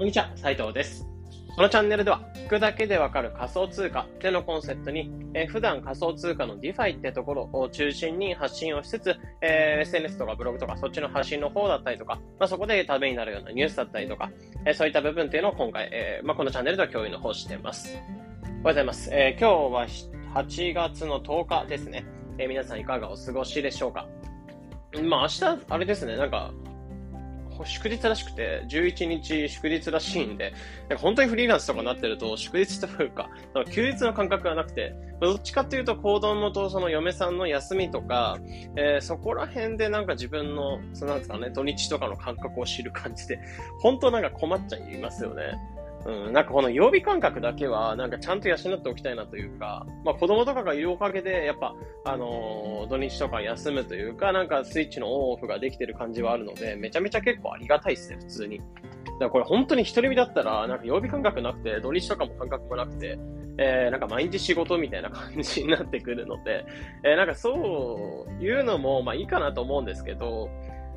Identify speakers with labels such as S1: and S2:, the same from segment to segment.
S1: こんにちは、斉藤です。このチャンネルでは、聞くだけでわかる仮想通貨ってのコンセプトに、えー、普段仮想通貨の DeFi ってところを中心に発信をしつつ、えー、SNS とかブログとかそっちの発信の方だったりとか、まあ、そこでためになるようなニュースだったりとか、えー、そういった部分っていうのを今回、えまあ、このチャンネルでは共有の方しています。おはようございます。え今日は8月の10日ですね。え皆さんいかがお過ごしでしょうか？まあ明日、あれですね、なんか、祝日らしくて、11日祝日らしいんで、なんか本当にフリーランスとかになってると、祝日というか、休日の感覚がなくて、どっちかっていうと、子供とその嫁さんの休みとか、えー、そこら辺でなんか自分の、そのなんですかね、土日とかの感覚を知る感じで、本当なんか困っちゃいますよね。うん、なんかこの曜日感覚だけは、なんかちゃんと養っておきたいなというか、まあ子供とかがいるおかげで、やっぱ、あのー、土日とか休むというか、なんかスイッチのオンオフができてる感じはあるので、めちゃめちゃ結構ありがたいですね、普通に。だからこれ本当に一人身だったら、なんか曜日感覚なくて、土日とかも感覚もなくて、えー、なんか毎日仕事みたいな感じになってくるので、えー、なんかそういうのも、まあいいかなと思うんですけど、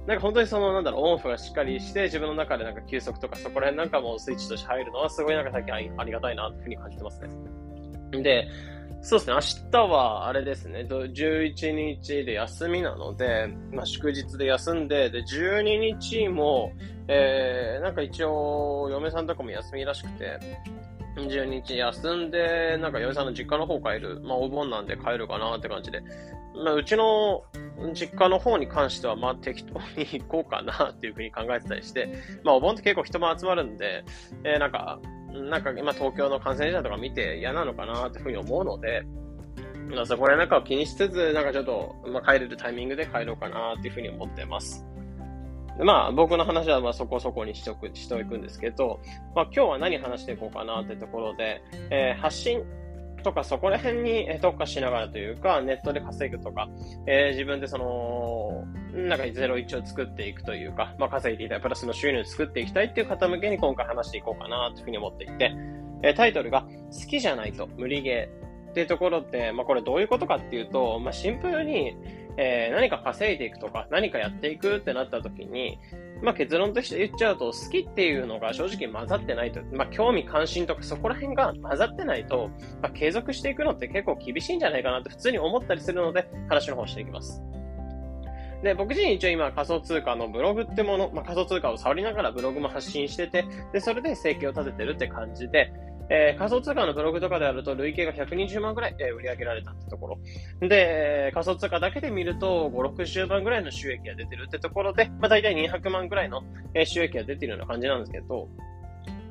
S1: なんか本当にその、なんだろう、オンオフがしっかりして、自分の中でなんか休息とか、そこら辺なんかもスイッチとして入るのは、すごいなんか最近ありがたいな、というふうに感じてますね。で、そうですね、明日はあれですね、11日で休みなので、まあ祝日で休んで、で、12日も、えー、なんか一応、嫁さんとかも休みらしくて、12日休んで、なんか嫁さんの実家の方帰る。まあお盆なんで帰るかなって感じで。まあうちの実家の方に関しては、まあ適当に行こうかなっていうふうに考えてたりして、まあお盆って結構人も集まるんで、えー、なんか、なんか今東京の感染者とか見て嫌なのかなっていうふうに思うので、まあそこらなんかを気にしつつ、なんかちょっと、まあ帰れるタイミングで帰ろうかなっていうふうに思ってます。まあ、僕の話はまあそこそこにしておく、しておくんですけど、まあ今日は何話していこうかなってところで、えー、発信とかそこら辺に特化しながらというか、ネットで稼ぐとか、えー、自分でその、なんか01を作っていくというか、まあ稼いでいたい、プラスの収入を作っていきたいっていう方向けに今回話していこうかなというふうに思っていて、えー、タイトルが、好きじゃないと無理ゲーっていうところで、まあこれどういうことかっていうと、まあシンプルに、えー、何か稼いでいくとか、何かやっていくってなった時に、まあ結論として言っちゃうと、好きっていうのが正直混ざってないと、まあ興味関心とかそこら辺が混ざってないと、まあ継続していくのって結構厳しいんじゃないかなって普通に思ったりするので、話の方していきます。で、僕自身一応今仮想通貨のブログってもの、まあ仮想通貨を触りながらブログも発信してて、で、それで生計を立ててるって感じで、えー、仮想通貨のブログとかであると累計が120万ぐらい、えー、売り上げられたってところ。で、仮想通貨だけで見ると5、60万ぐらいの収益が出てるってところで、まあ大体200万ぐらいの、えー、収益が出てるような感じなんですけど、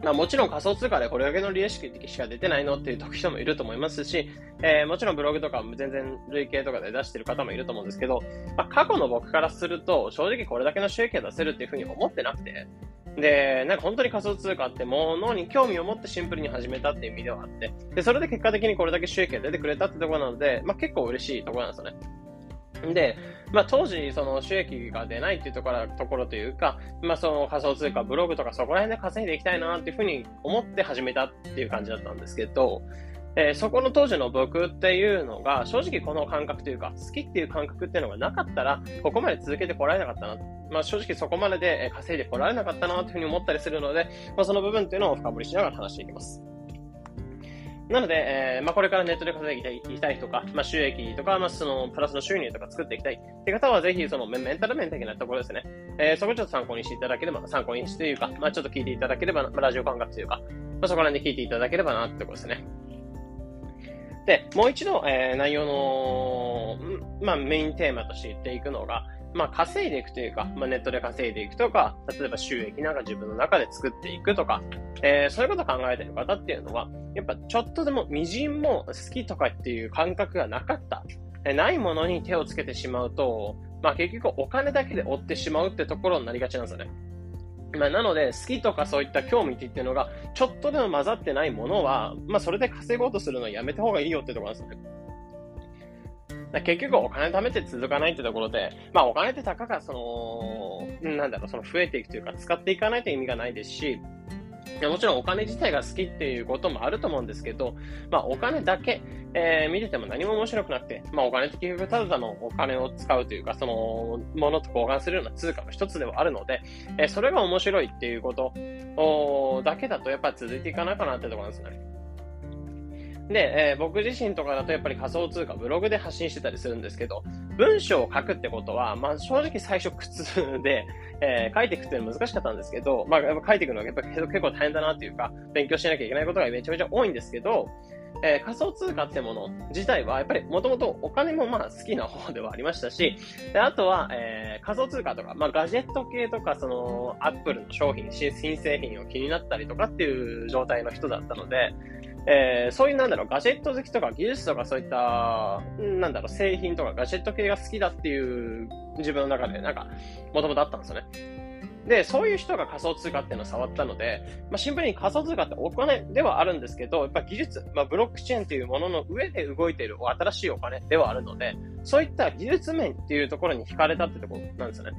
S1: まあもちろん仮想通貨でこれだけの利益しか出てないのっていう人もいると思いますし、えー、もちろんブログとかも全然累計とかで出してる方もいると思うんですけど、まあ過去の僕からすると正直これだけの収益が出せるっていうふうに思ってなくて、で、なんか本当に仮想通貨ってものに興味を持ってシンプルに始めたっていう意味ではあって、で、それで結果的にこれだけ収益が出てくれたってところなので、まあ結構嬉しいところなんですよね。で、まあ当時その収益が出ないっていうところところというか、まあその仮想通貨、ブログとかそこら辺で稼いでいきたいなっていうふうに思って始めたっていう感じだったんですけど、えー、そこの当時の僕っていうのが、正直この感覚というか、好きっていう感覚っていうのがなかったら、ここまで続けてこられなかったな。まあ正直そこまでで稼いでこられなかったなというふうに思ったりするので、まあその部分っていうのを深掘りしながら話していきます。なので、えー、まあ、これからネットで稼いでいきたいとか、まあ、収益とか、まあ、その、プラスの収入とか作っていきたいって方は、ぜひ、その、メンタル面的なところですね。えー、そこちょっと参考にしていただければ、参考にしてというか、まあ、ちょっと聞いていただければ、まあ、ラジオ感覚というか、まあ、そこら辺で聞いていただければなってころですね。で、もう一度、えー、内容の、まあ、メインテーマとして言っていくのが、まあ、稼いでいくというか、まあ、ネットで稼いでいくとか、例えば収益なんか自分の中で作っていくとか、えー、そういうことを考えている方っていうのは、やっぱちょっとでも微塵も好きとかっていう感覚がなかった。えないものに手をつけてしまうと、まあ結局お金だけで追ってしまうってところになりがちなんですよね。まあ、なので、好きとかそういった興味っていうのが、ちょっとでも混ざってないものは、まあ、それで稼ごうとするのはやめた方がいいよってところなんですよね。結局お金貯めて続かないってところで、まあお金ってたかがその、なんだろう、その増えていくというか使っていかないと意味がないですし、いやもちろんお金自体が好きっていうこともあると思うんですけど、まあお金だけ、えー、見てても何も面白くなくて、まあお金って結局ただのお金を使うというか、そのものと交換するような通貨の一つではあるので、えー、それが面白いっていうことだけだとやっぱ続いていかないかなってところなんですね。で、えー、僕自身とかだとやっぱり仮想通貨ブログで発信してたりするんですけど、文章を書くってことは、まあ正直最初苦痛で、えー、書いていくっていうのは難しかったんですけど、まあやっぱ書いていくのはやっぱ結構大変だなっていうか、勉強しなきゃいけないことがめちゃめちゃ多いんですけど、えー、仮想通貨ってもの自体は、やっぱりもともとお金もまあ好きな方ではありましたし、であとは、えー、仮想通貨とか、まあガジェット系とか、その、アップルの商品、新製品を気になったりとかっていう状態の人だったので、えー、そういうなんだろう、ガジェット好きとか技術とかそういった、なんだろう、製品とかガジェット系が好きだっていう自分の中でなんか、もともとあったんですよね。で、そういう人が仮想通貨っていうのを触ったので、まあ、シンプルに仮想通貨ってお金ではあるんですけど、やっぱ技術、まあ、ブロックチェーンっていうものの上で動いている新しいお金ではあるので、そういった技術面っていうところに惹かれたってところなんですよね。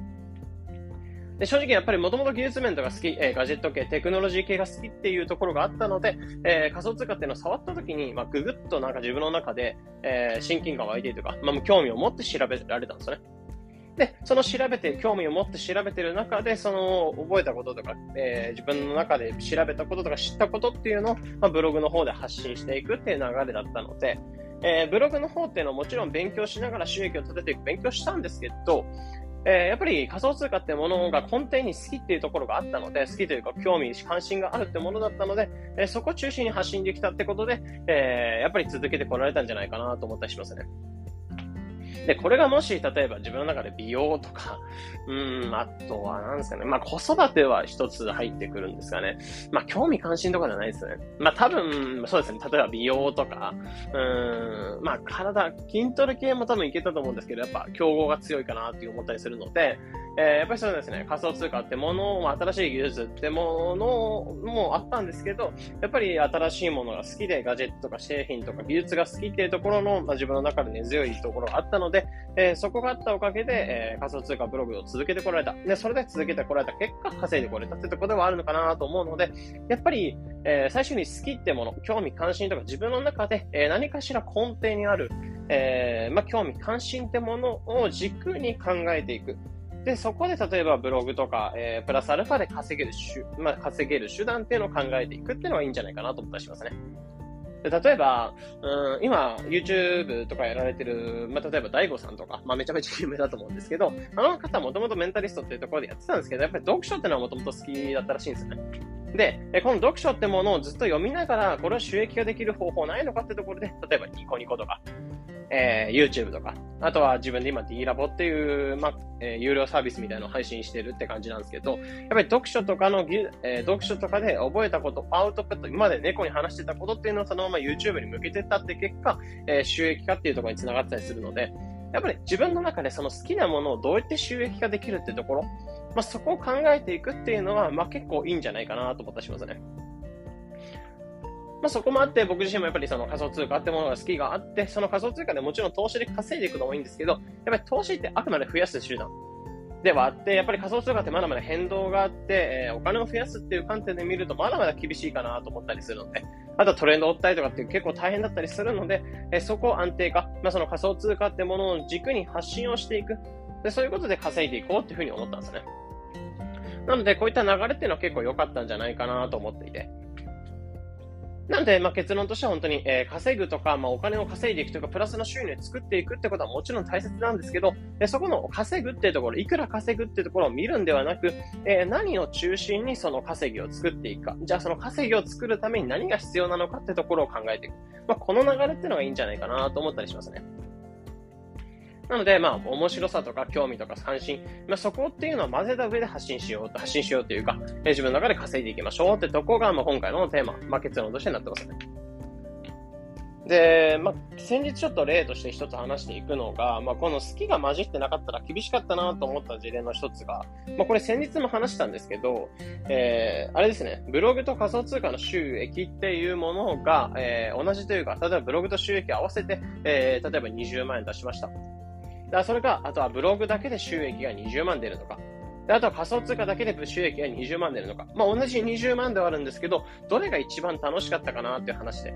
S1: で正直やっぱりもともと技術面とか好き、えー、ガジェット系、テクノロジー系が好きっていうところがあったので、えー、仮想通貨っていうのを触った時に、まあ、ぐぐっとなんか自分の中で、えー、親近感が湧いているとか、まあ、興味を持って調べられたんですよね。で、その調べて、興味を持って調べてる中で、その覚えたこととか、えー、自分の中で調べたこととか知ったことっていうのを、まあ、ブログの方で発信していくっていう流れだったので、えー、ブログの方っていうのはもちろん勉強しながら収益を立てていく勉強したんですけど、えー、やっぱり仮想通貨ってものが根底に好きっていうところがあったので、好きというか興味、関心があるってものだったので、えー、そこを中心に発信できたってことで、えー、やっぱり続けてこられたんじゃないかなと思ったりしますね。で、これがもし、例えば自分の中で美容とか、うん、あとは何ですかね。まあ、子育ては一つ入ってくるんですかね。まあ、興味関心とかじゃないですね。まあ、多分、そうですね。例えば美容とか、うん、まあ、体、筋トレ系も多分いけたと思うんですけど、やっぱ競合が強いかなって思ったりするので、えー、やっぱりそうですね、仮想通貨ってもの、まあ新しい技術ってものもあったんですけど、やっぱり新しいものが好きで、ガジェットとか製品とか技術が好きっていうところの、まあ、自分の中で根強いところがあったのので、えー、そこがあったおかげで、えー、仮想通貨ブログを続けてこられた。で、それで続けてこられた結果、稼いでこれたってところではあるのかなと思うので、やっぱり、えー、最初に好きってもの、興味関心とか自分の中で、えー、何かしら根底にある、えー、まあ、興味関心ってものを軸に考えていく。で、そこで例えばブログとか、えー、プラスアルファで稼げる手、まあ、稼げる手段っていうのを考えていくっていうのがいいんじゃないかなと思ったりしますね。で例えば、うん、今、YouTube とかやられてる、まあ、例えば、DAIGO さんとか、まあ、めちゃめちゃ有名だと思うんですけど、あの方もともとメンタリストっていうところでやってたんですけど、やっぱり読書っていうのはもともと好きだったらしいんですよね。で、この読書ってものをずっと読みながら、これは収益化できる方法ないのかってところで、例えばニコニコとか、えー、YouTube とか、あとは自分で今 D ラボっていう、まあ、えー、有料サービスみたいなのを配信してるって感じなんですけど、やっぱり読書とかの、えー、読書とかで覚えたこと、アウトプット、今まで猫に話してたことっていうのをそのまま YouTube に向けてったって結果、えー、収益化っていうところにつながったりするので、やっぱり自分の中でその好きなものをどうやって収益化できるってところ、まあ、そこを考えていくっていうのは、まあ、結構いいんじゃないかなと思ったりしますね。まあ、そこもあって、僕自身もやっぱりその仮想通貨ってものが好きがあって、その仮想通貨でもちろん投資で稼いでいくのもいいんですけど、やっぱり投資ってあくまで増やす手段ではあって、やっぱり仮想通貨ってまだまだ変動があって、えー、お金を増やすっていう観点で見るとまだまだ厳しいかなと思ったりするので、あとはトレンドを追ったりとかって結構大変だったりするので、えー、そこを安定化、まあ、その仮想通貨ってものを軸に発信をしていく。でそういうことで稼いでいこうっていうふうに思ったんですね。なので、こういった流れっていうのは結構良かったんじゃないかなと思っていて。なんで、まあ、結論としては本当に、えー、稼ぐとか、まあ、お金を稼いでいくとか、プラスの収入を作っていくってことはもちろん大切なんですけど、え、そこの稼ぐっていうところ、いくら稼ぐっていうところを見るんではなく、えー、何を中心にその稼ぎを作っていくか。じゃあその稼ぎを作るために何が必要なのかってところを考えていく。まあ、この流れっていうのがいいんじゃないかなと思ったりしますね。なので、まあ、面白さとか興味とか関心、まあ、そこっていうのを混ぜた上で発信しようと、発信しようというか、え自分の中で稼いでいきましょうってとこが、まあ、今回のテーマ、まあ、結論としてなってますね。で、まあ、先日ちょっと例として一つ話していくのが、まあ、この好きが混じってなかったら厳しかったなと思った事例の一つが、まあ、これ先日も話したんですけど、えー、あれですね、ブログと仮想通貨の収益っていうものが、えー、同じというか、例えばブログと収益合わせて、えー、例えば20万円出しました。だそれが、あとはブログだけで収益が20万出るとか、であとは仮想通貨だけで収益が20万出るのか。まあ、同じ20万ではあるんですけど、どれが一番楽しかったかなっていう話で。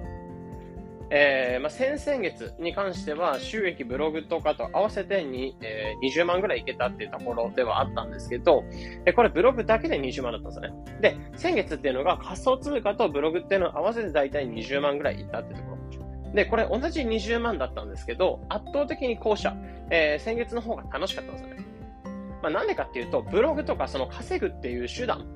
S1: えー、まあ、先々月に関しては収益ブログとかと合わせてに、えー、20万ぐらいいけたっていうところではあったんですけど、えこれブログだけで20万だったんですよね。で、先月っていうのが仮想通貨とブログっていうのを合わせて大体20万ぐらいいったっていうところ。で、これ同じ20万だったんですけど、圧倒的に後者、えー、先月の方が楽しかったんですよね。まあ、なんでかっていうと、ブログとかその稼ぐっていう手段、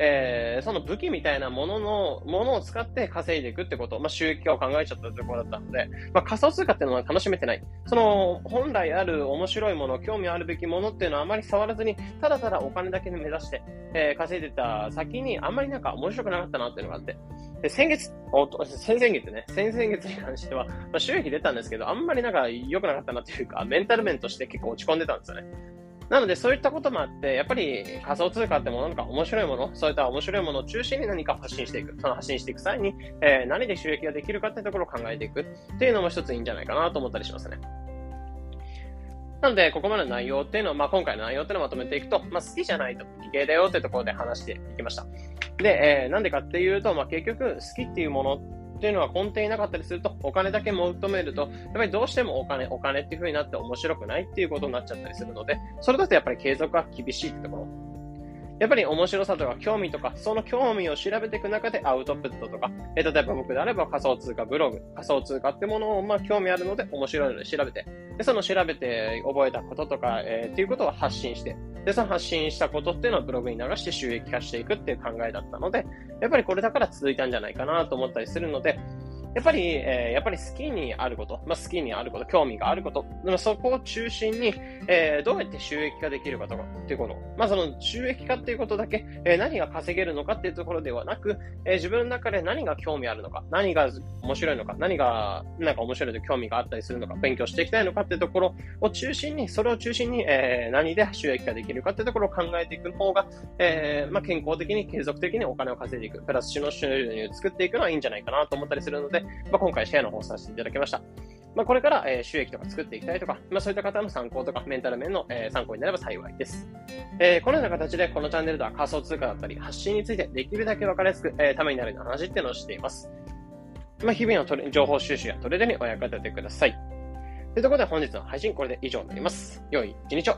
S1: えー、その武器みたいなものの、ものを使って稼いでいくってこと、まあ、収益化を考えちゃったところだったので、まあ、仮想通貨っていうのは楽しめてない。その、本来ある面白いもの、興味あるべきものっていうのはあまり触らずに、ただただお金だけで目指して、えー、稼いでた先に、あんまりなんか面白くなかったなっていうのがあって、で先月、お先々月ね、先々月に関しては、まあ、収益出たんですけど、あんまりなんか良くなかったなっていうか、メンタル面として結構落ち込んでたんですよね。なので、そういったこともあって、やっぱり仮想通貨ってものとか面白いもの、そういった面白いものを中心に何か発信していく。その発信していく際に、えー、何で収益ができるかっていうところを考えていくっていうのも一ついいんじゃないかなと思ったりしますね。なので、ここまでの内容っていうのは、まあ、今回の内容っていうのをまとめていくと、まあ、好きじゃないと理系だよっていうところで話していきました。で、えー、なんでかっていうと、まあ、結局、好きっていうものっていうのは根底になかったりすると、お金だけ求めると、やっぱりどうしてもお金、お金っていう風になって面白くないっていうことになっちゃったりするので、それだとやっぱり継続は厳しいってところ。やっぱり面白さとか興味とか、その興味を調べていく中でアウトプットとか、え例えば僕であれば仮想通貨ブログ、仮想通貨ってものをまあ興味あるので面白いので調べて、でその調べて覚えたこととか、えー、っていうことを発信して、で、その発信したことっていうのをブログに流して収益化していくっていう考えだったので、やっぱりこれだから続いたんじゃないかなと思ったりするので、やっぱり、えー、やっぱり好きにあること、まあ、好きにあること、興味があること、でもそこを中心に、えー、どうやって収益化できるかとかっていうこと。まあ、その収益化っていうことだけ、えー、何が稼げるのかっていうところではなく、え、自分の中で何が興味あるのか、何が面白いのか、何が、なんか面白いと興味があったりするのか、勉強していきたいのかっていうところを中心に、それを中心に、え、何で収益化できるかっていうところを考えていく方が、え、まあ、健康的に継続的にお金を稼いでいく、プラス種の収入を作っていくのはいいんじゃないかなと思ったりするので、でまあ、今回シェアの方させていただきました。まあ、これから、え、収益とか作っていきたいとか、まあ、そういった方の参考とか、メンタル面の、え、参考になれば幸いです。えー、このような形で、このチャンネルでは仮想通貨だったり、発信についてできるだけ分かりやすく、え、ためになるような話っていうのをしています。まあ、日々の情報収集やトレードにお役立てください。というところで本日の配信これで以上になります。良い一日を。